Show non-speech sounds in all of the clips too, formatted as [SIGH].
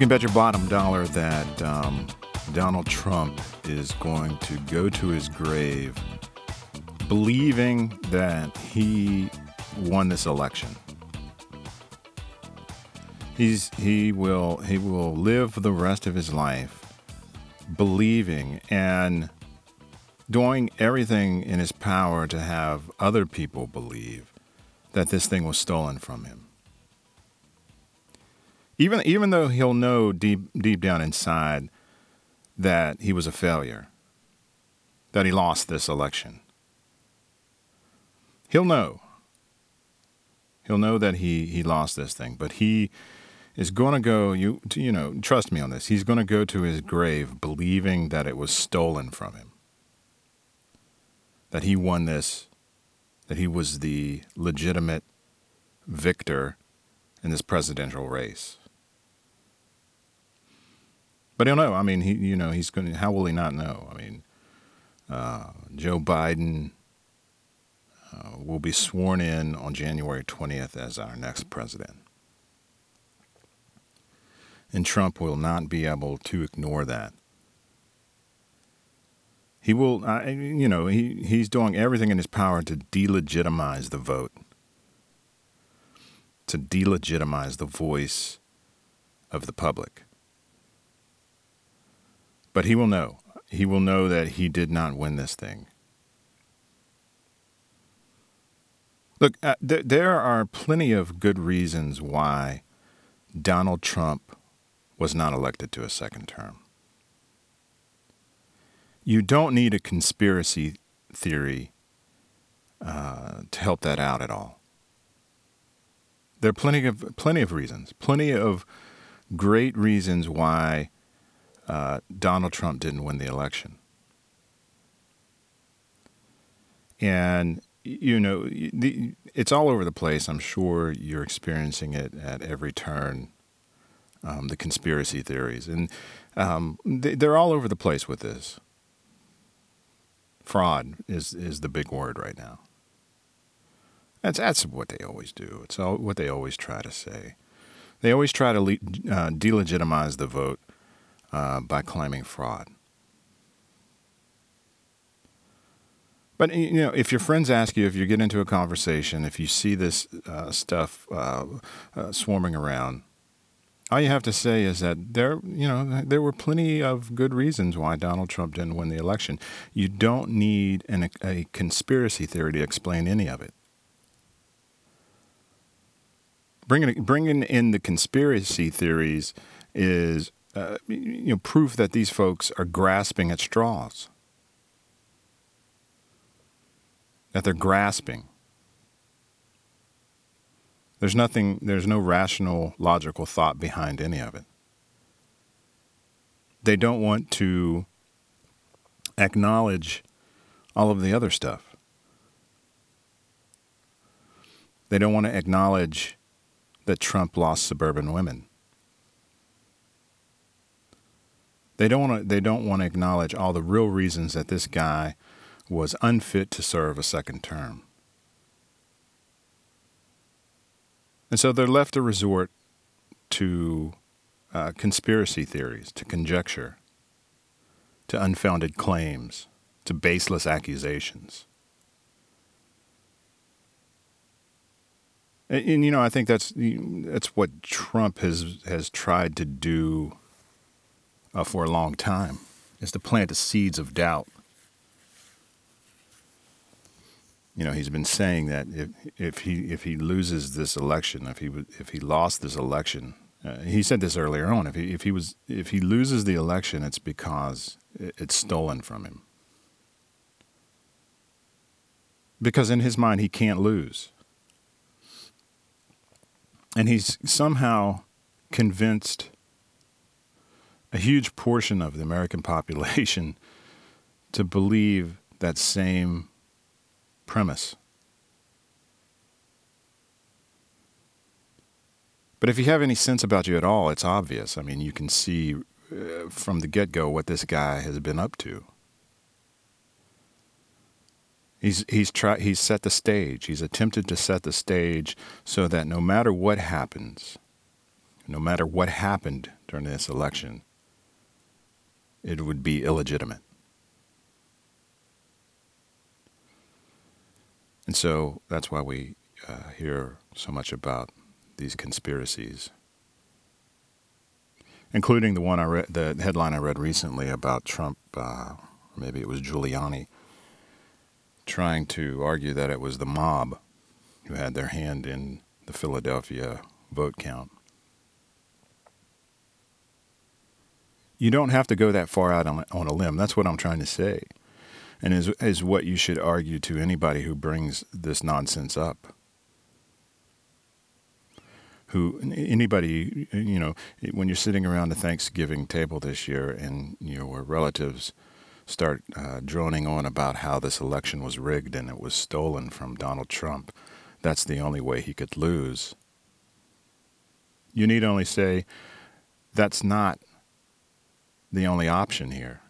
can bet your bottom dollar that um, Donald Trump is going to go to his grave believing that he won this election. He's he will he will live the rest of his life believing and doing everything in his power to have other people believe that this thing was stolen from him. Even even though he'll know deep deep down inside that he was a failure, that he lost this election. He'll know. He'll know that he, he lost this thing, but he is going to go, you, you know, trust me on this. He's going to go to his grave believing that it was stolen from him, that he won this, that he was the legitimate victor in this presidential race. But he'll know. I mean, he, you know, he's going to, how will he not know? I mean, uh, Joe Biden uh, will be sworn in on January 20th as our next president. And Trump will not be able to ignore that. He will, uh, you know, he, he's doing everything in his power to delegitimize the vote, to delegitimize the voice of the public. But he will know. He will know that he did not win this thing. Look, uh, th- there are plenty of good reasons why Donald Trump was not elected to a second term. You don't need a conspiracy theory uh, to help that out at all. There are plenty of plenty of reasons, plenty of great reasons why uh, Donald Trump didn't win the election. And you know, it's all over the place. I'm sure you're experiencing it at every turn. Um, the conspiracy theories, and um, they, they're all over the place with this. Fraud is is the big word right now. That's that's what they always do. It's all, what they always try to say. They always try to le- uh, delegitimize the vote uh, by claiming fraud. But you know, if your friends ask you, if you get into a conversation, if you see this uh, stuff uh, uh, swarming around, all you have to say is that there, you know, there were plenty of good reasons why Donald Trump didn't win the election. You don't need an, a conspiracy theory to explain any of it. Bringing bringing in the conspiracy theories is uh, you know proof that these folks are grasping at straws. that they're grasping. There's nothing, there's no rational, logical thought behind any of it. They don't want to acknowledge all of the other stuff. They don't want to acknowledge that Trump lost suburban women. They don't want to, they don't want to acknowledge all the real reasons that this guy was unfit to serve a second term. And so they're left to resort to uh, conspiracy theories, to conjecture, to unfounded claims, to baseless accusations. And, and, you know, I think that's that's what Trump has has tried to do uh, for a long time, is to plant the seeds of doubt you know, he's been saying that if if he if he loses this election, if he if he lost this election, uh, he said this earlier on. If he if he was if he loses the election, it's because it's stolen from him. Because in his mind, he can't lose, and he's somehow convinced a huge portion of the American [LAUGHS] population to believe that same premise. But if you have any sense about you at all, it's obvious. I mean, you can see uh, from the get go what this guy has been up to. He's, he's, tried, he's set the stage. He's attempted to set the stage so that no matter what happens, no matter what happened during this election, it would be illegitimate. And so that's why we uh, hear so much about these conspiracies, including the one I read, the headline I read recently about Trump, uh, maybe it was Giuliani, trying to argue that it was the mob who had their hand in the Philadelphia vote count. You don't have to go that far out on, on a limb. That's what I'm trying to say. And is, is what you should argue to anybody who brings this nonsense up. Who, anybody, you know, when you're sitting around the Thanksgiving table this year and your relatives start uh, droning on about how this election was rigged and it was stolen from Donald Trump, that's the only way he could lose. You need only say, that's not the only option here.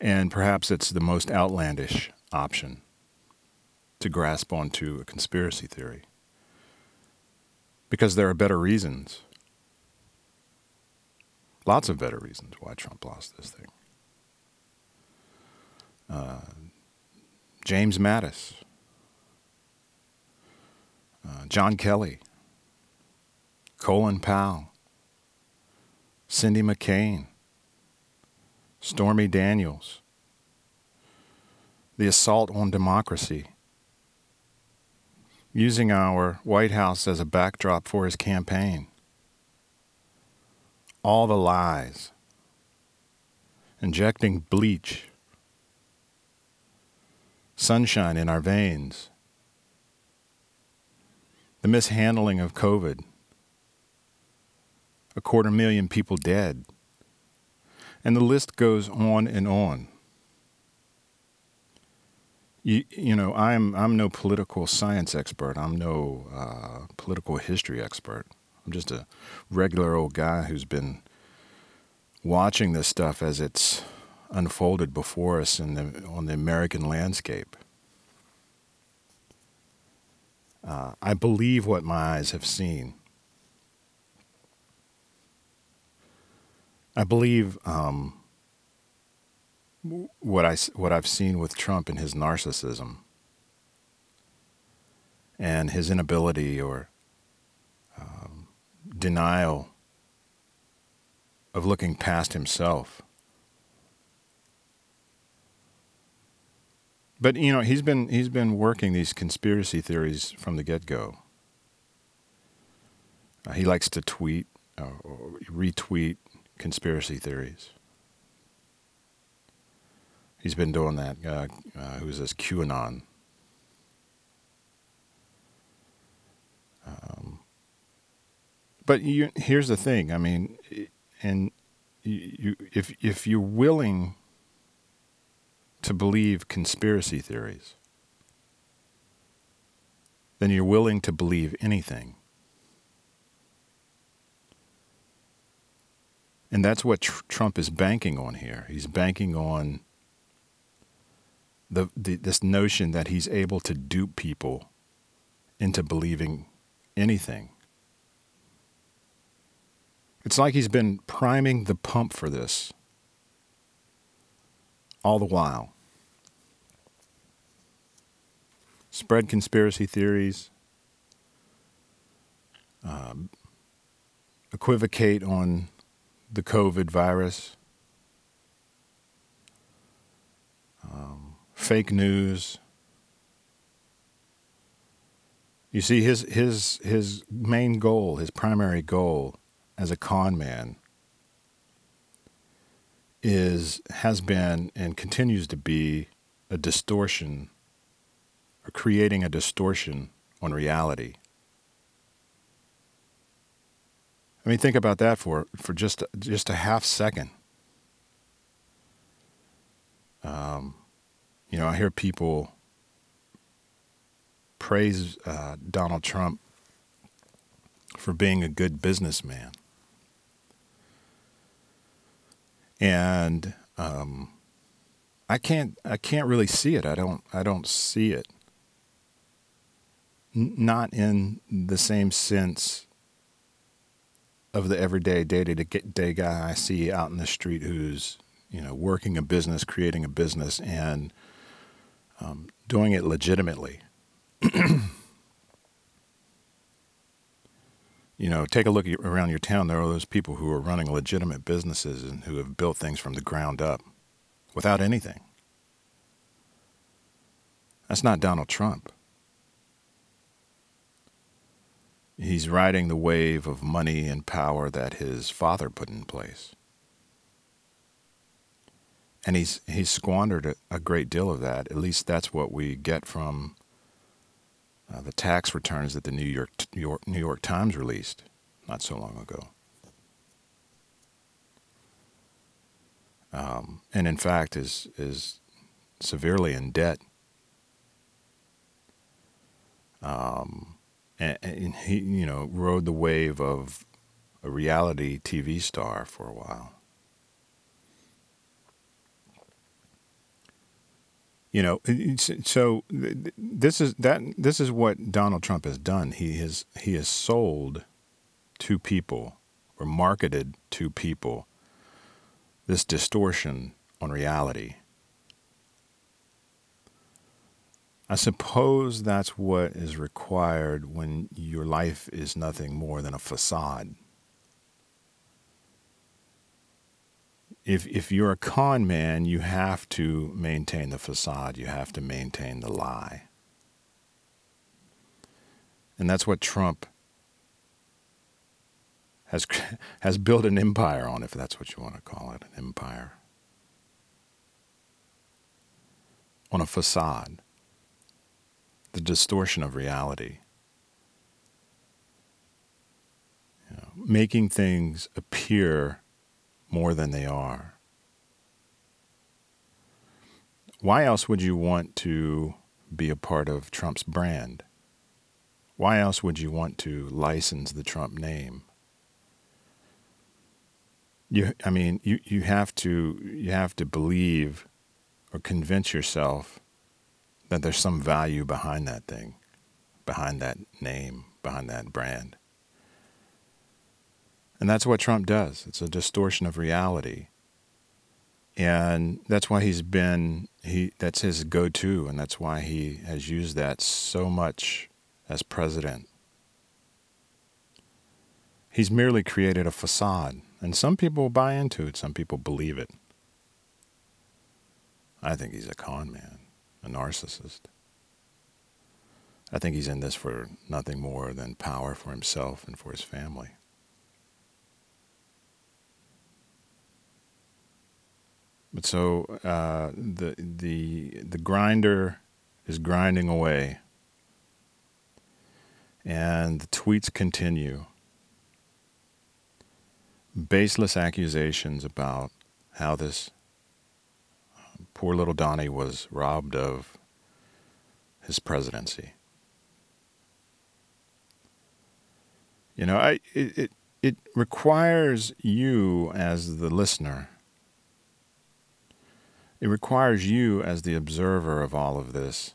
And perhaps it's the most outlandish option to grasp onto a conspiracy theory. Because there are better reasons, lots of better reasons why Trump lost this thing. Uh, James Mattis, uh, John Kelly, Colin Powell, Cindy McCain, Stormy Daniels, the assault on democracy, using our White House as a backdrop for his campaign, all the lies, injecting bleach, sunshine in our veins, the mishandling of COVID a quarter million people dead. And the list goes on and on. You, you know, I'm, I'm no political science expert. I'm no uh, political history expert. I'm just a regular old guy who's been watching this stuff as it's unfolded before us in the, on the American landscape. Uh, I believe what my eyes have seen. I believe um, what I what I've seen with Trump and his narcissism and his inability or um, denial of looking past himself. But you know he's been he's been working these conspiracy theories from the get go. Uh, he likes to tweet uh, or retweet conspiracy theories. He's been doing that. Uh, uh, who's this QAnon? Um, but you, here's the thing. I mean, and you, you, if if you're willing to believe conspiracy theories, then you're willing to believe anything. And that's what tr- Trump is banking on here. He's banking on the, the, this notion that he's able to dupe people into believing anything. It's like he's been priming the pump for this all the while. Spread conspiracy theories, um, equivocate on the COVID virus, um, fake news. You see, his his his main goal, his primary goal, as a con man, is has been and continues to be a distortion, or creating a distortion on reality. I mean, think about that for for just just a half second. Um, you know, I hear people praise uh, Donald Trump for being a good businessman, and um, I can't I can't really see it. I don't I don't see it. N- not in the same sense of the everyday day to day guy I see out in the street who's you know working a business, creating a business, and um, doing it legitimately. [CLEARS THROAT] you know, take a look around your town. There are those people who are running legitimate businesses and who have built things from the ground up without anything. That's not Donald Trump. He's riding the wave of money and power that his father put in place. And he's he's squandered a, a great deal of that. At least that's what we get from uh, the tax returns that the New York, New York New York Times released not so long ago. Um, and in fact is is severely in debt. Um, and, and he, you know, rode the wave of a reality TV star for a while. You know, so this is that this is what Donald Trump has done. He has he has sold to people or marketed to people this distortion on reality. I suppose that's what is required when your life is nothing more than a facade. if if you're a con man, you have to maintain the facade. You have to maintain the lie. And that's what Trump has [LAUGHS] has built an empire on, if that's what you want to call it, an empire. On a facade. The distortion of reality. You know, making things appear more than they are. Why else would you want to be a part of Trump's brand? Why else would you want to license the Trump name? You, I mean, you, you have to you have to believe or convince yourself that there's some value behind that thing, behind that name, behind that brand. And that's what Trump does. It's a distortion of reality. And that's why he's been he that's his go-to and that's why he has used that so much as president. He's merely created a facade, and some people buy into it, some people believe it. I think he's a con man, a narcissist. I think he's in this for nothing more than power for himself and for his family. But so uh, the the the grinder is grinding away, and the tweets continue. Baseless accusations about how this poor little Donnie was robbed of his presidency. You know, I it, it, it requires you as the listener it requires you, as the observer of all of this,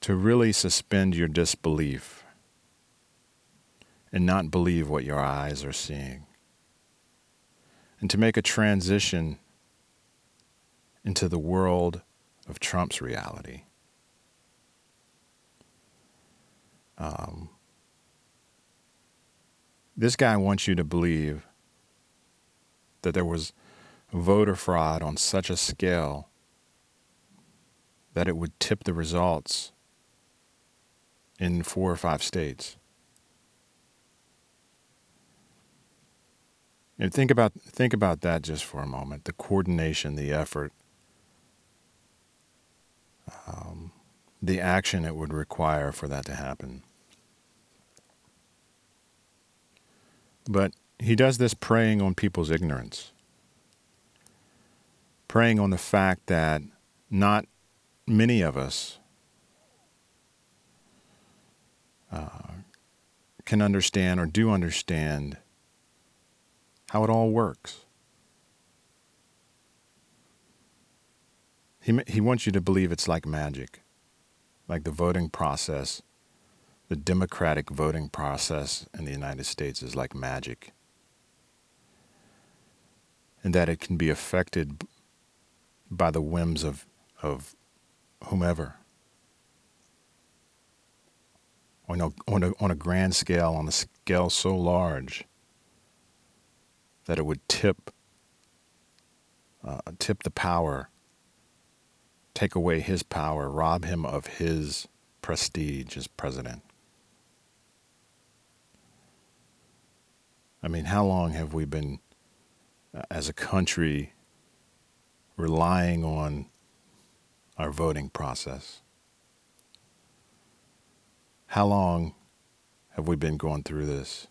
to really suspend your disbelief and not believe what your eyes are seeing, and to make a transition into the world of Trump's reality. Um, this guy wants you to believe that there was voter fraud on such a scale that it would tip the results in four or five states. And think about think about that just for a moment. The coordination, the effort, um, the action it would require for that to happen. But he does this preying on people's ignorance preying on the fact that not many of us uh, can understand or do understand how it all works. He, he wants you to believe it's like magic, like the voting process the democratic voting process in the United States is like magic, and that it can be affected by the whims of, of whomever. On a, on, a, on a grand scale, on a scale so large that it would tip uh, tip the power, take away his power, rob him of his prestige as president. I mean, how long have we been, uh, as a country, relying on our voting process? How long have we been going through this?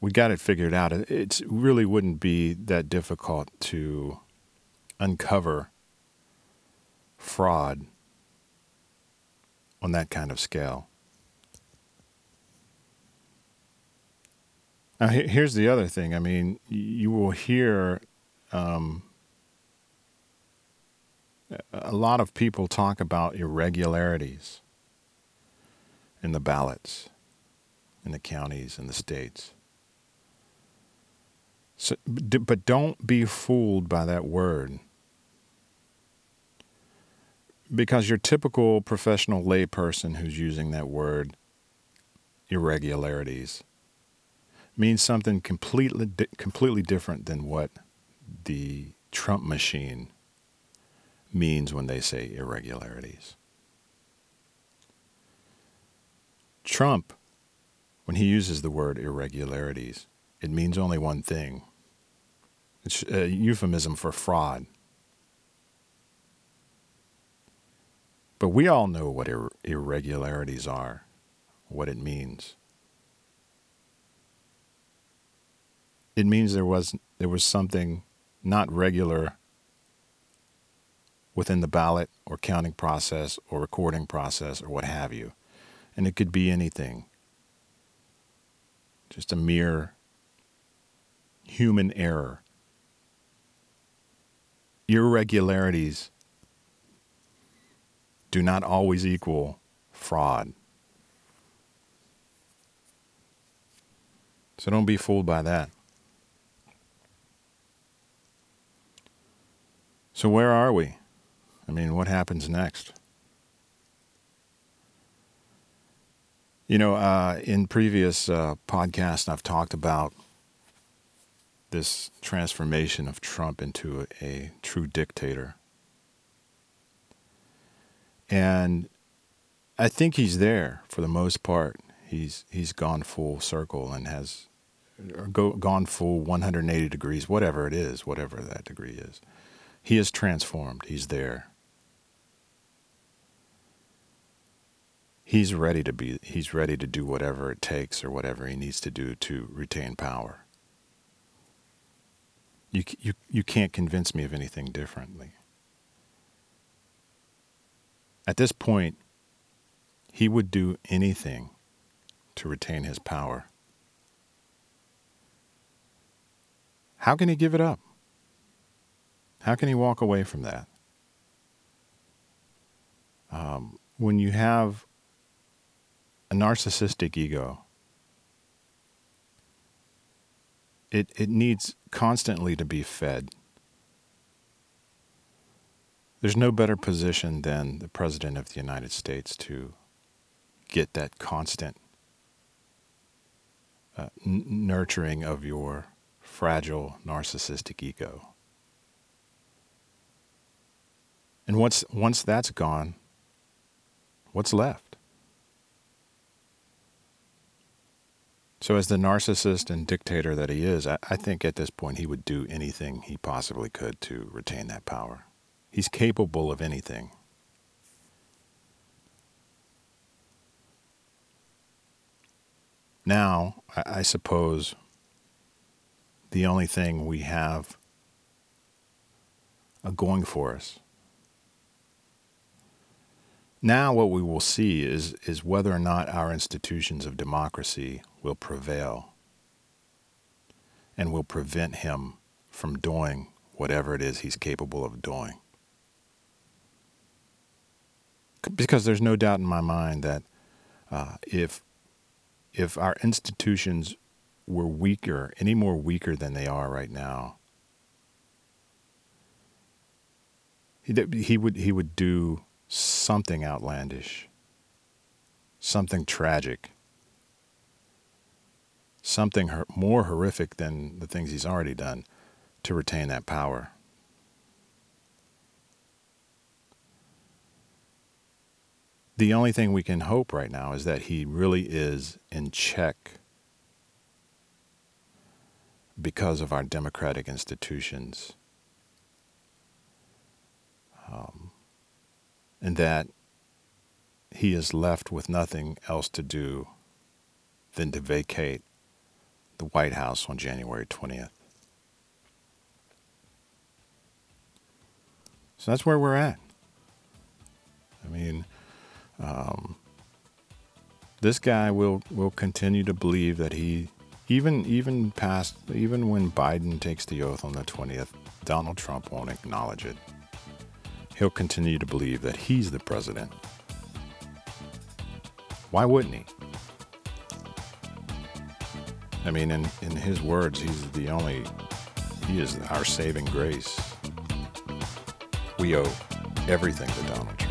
We got it figured out. It really wouldn't be that difficult to uncover fraud on that kind of scale. Now, here's the other thing. I mean, you will hear um, a lot of people talk about irregularities in the ballots in the counties and the states. So, but don't be fooled by that word. Because your typical professional layperson who's using that word, irregularities, means something completely completely different than what the Trump machine means when they say irregularities. Trump, when he uses the word irregularities, it means only one thing. It's a euphemism for fraud. But we all know what ir- irregularities are, what it means. it means there was there was something not regular within the ballot or counting process or recording process or what have you. And it could be anything. Just a mere human error. Irregularities do not always equal fraud. So don't be fooled by that. So, where are we? I mean, what happens next? You know, uh, in previous uh, podcasts, I've talked about this transformation of Trump into a, a true dictator. And I think he's there for the most part. He's he's gone full circle and has go, gone full 180 degrees, whatever it is, whatever that degree is. He is transformed. He's there. He's ready to be he's ready to do whatever it takes or whatever he needs to do to retain power. You you you can't convince me of anything differently. At this point, he would do anything to retain his power. How can he give it up? How can he walk away from that? Um, when you have a narcissistic ego, it, it needs constantly to be fed. There's no better position than the President of the United States to get that constant uh, n- nurturing of your fragile narcissistic ego. And once, once that's gone, what's left? So, as the narcissist and dictator that he is, I, I, think at this point he would do anything he possibly could to retain that power. He's capable of anything. Now, I, I suppose the only thing we have a going for us now, what we will see is, is whether or not our institutions of democracy will prevail and will prevent him from doing whatever it is he's capable of doing. because there's no doubt in my mind that uh, if if our institutions were weaker, any more weaker than they are right now, he, he would he would do something outlandish, something tragic, something more horrific than the things he's already done to retain that power. The only thing we can hope right now is that he really is in check because of our democratic institutions. Um, and that he is left with nothing else to do than to vacate the White House on January 20th. So that's where we're at. I mean, um, this guy will will continue to believe that he even even past even when Biden takes the oath on the 20th, Donald Trump won't acknowledge it. He'll continue to believe that he's the president. Why wouldn't he? I mean, in, in his words, he's the only, he is our saving grace. We owe everything to Donald Trump.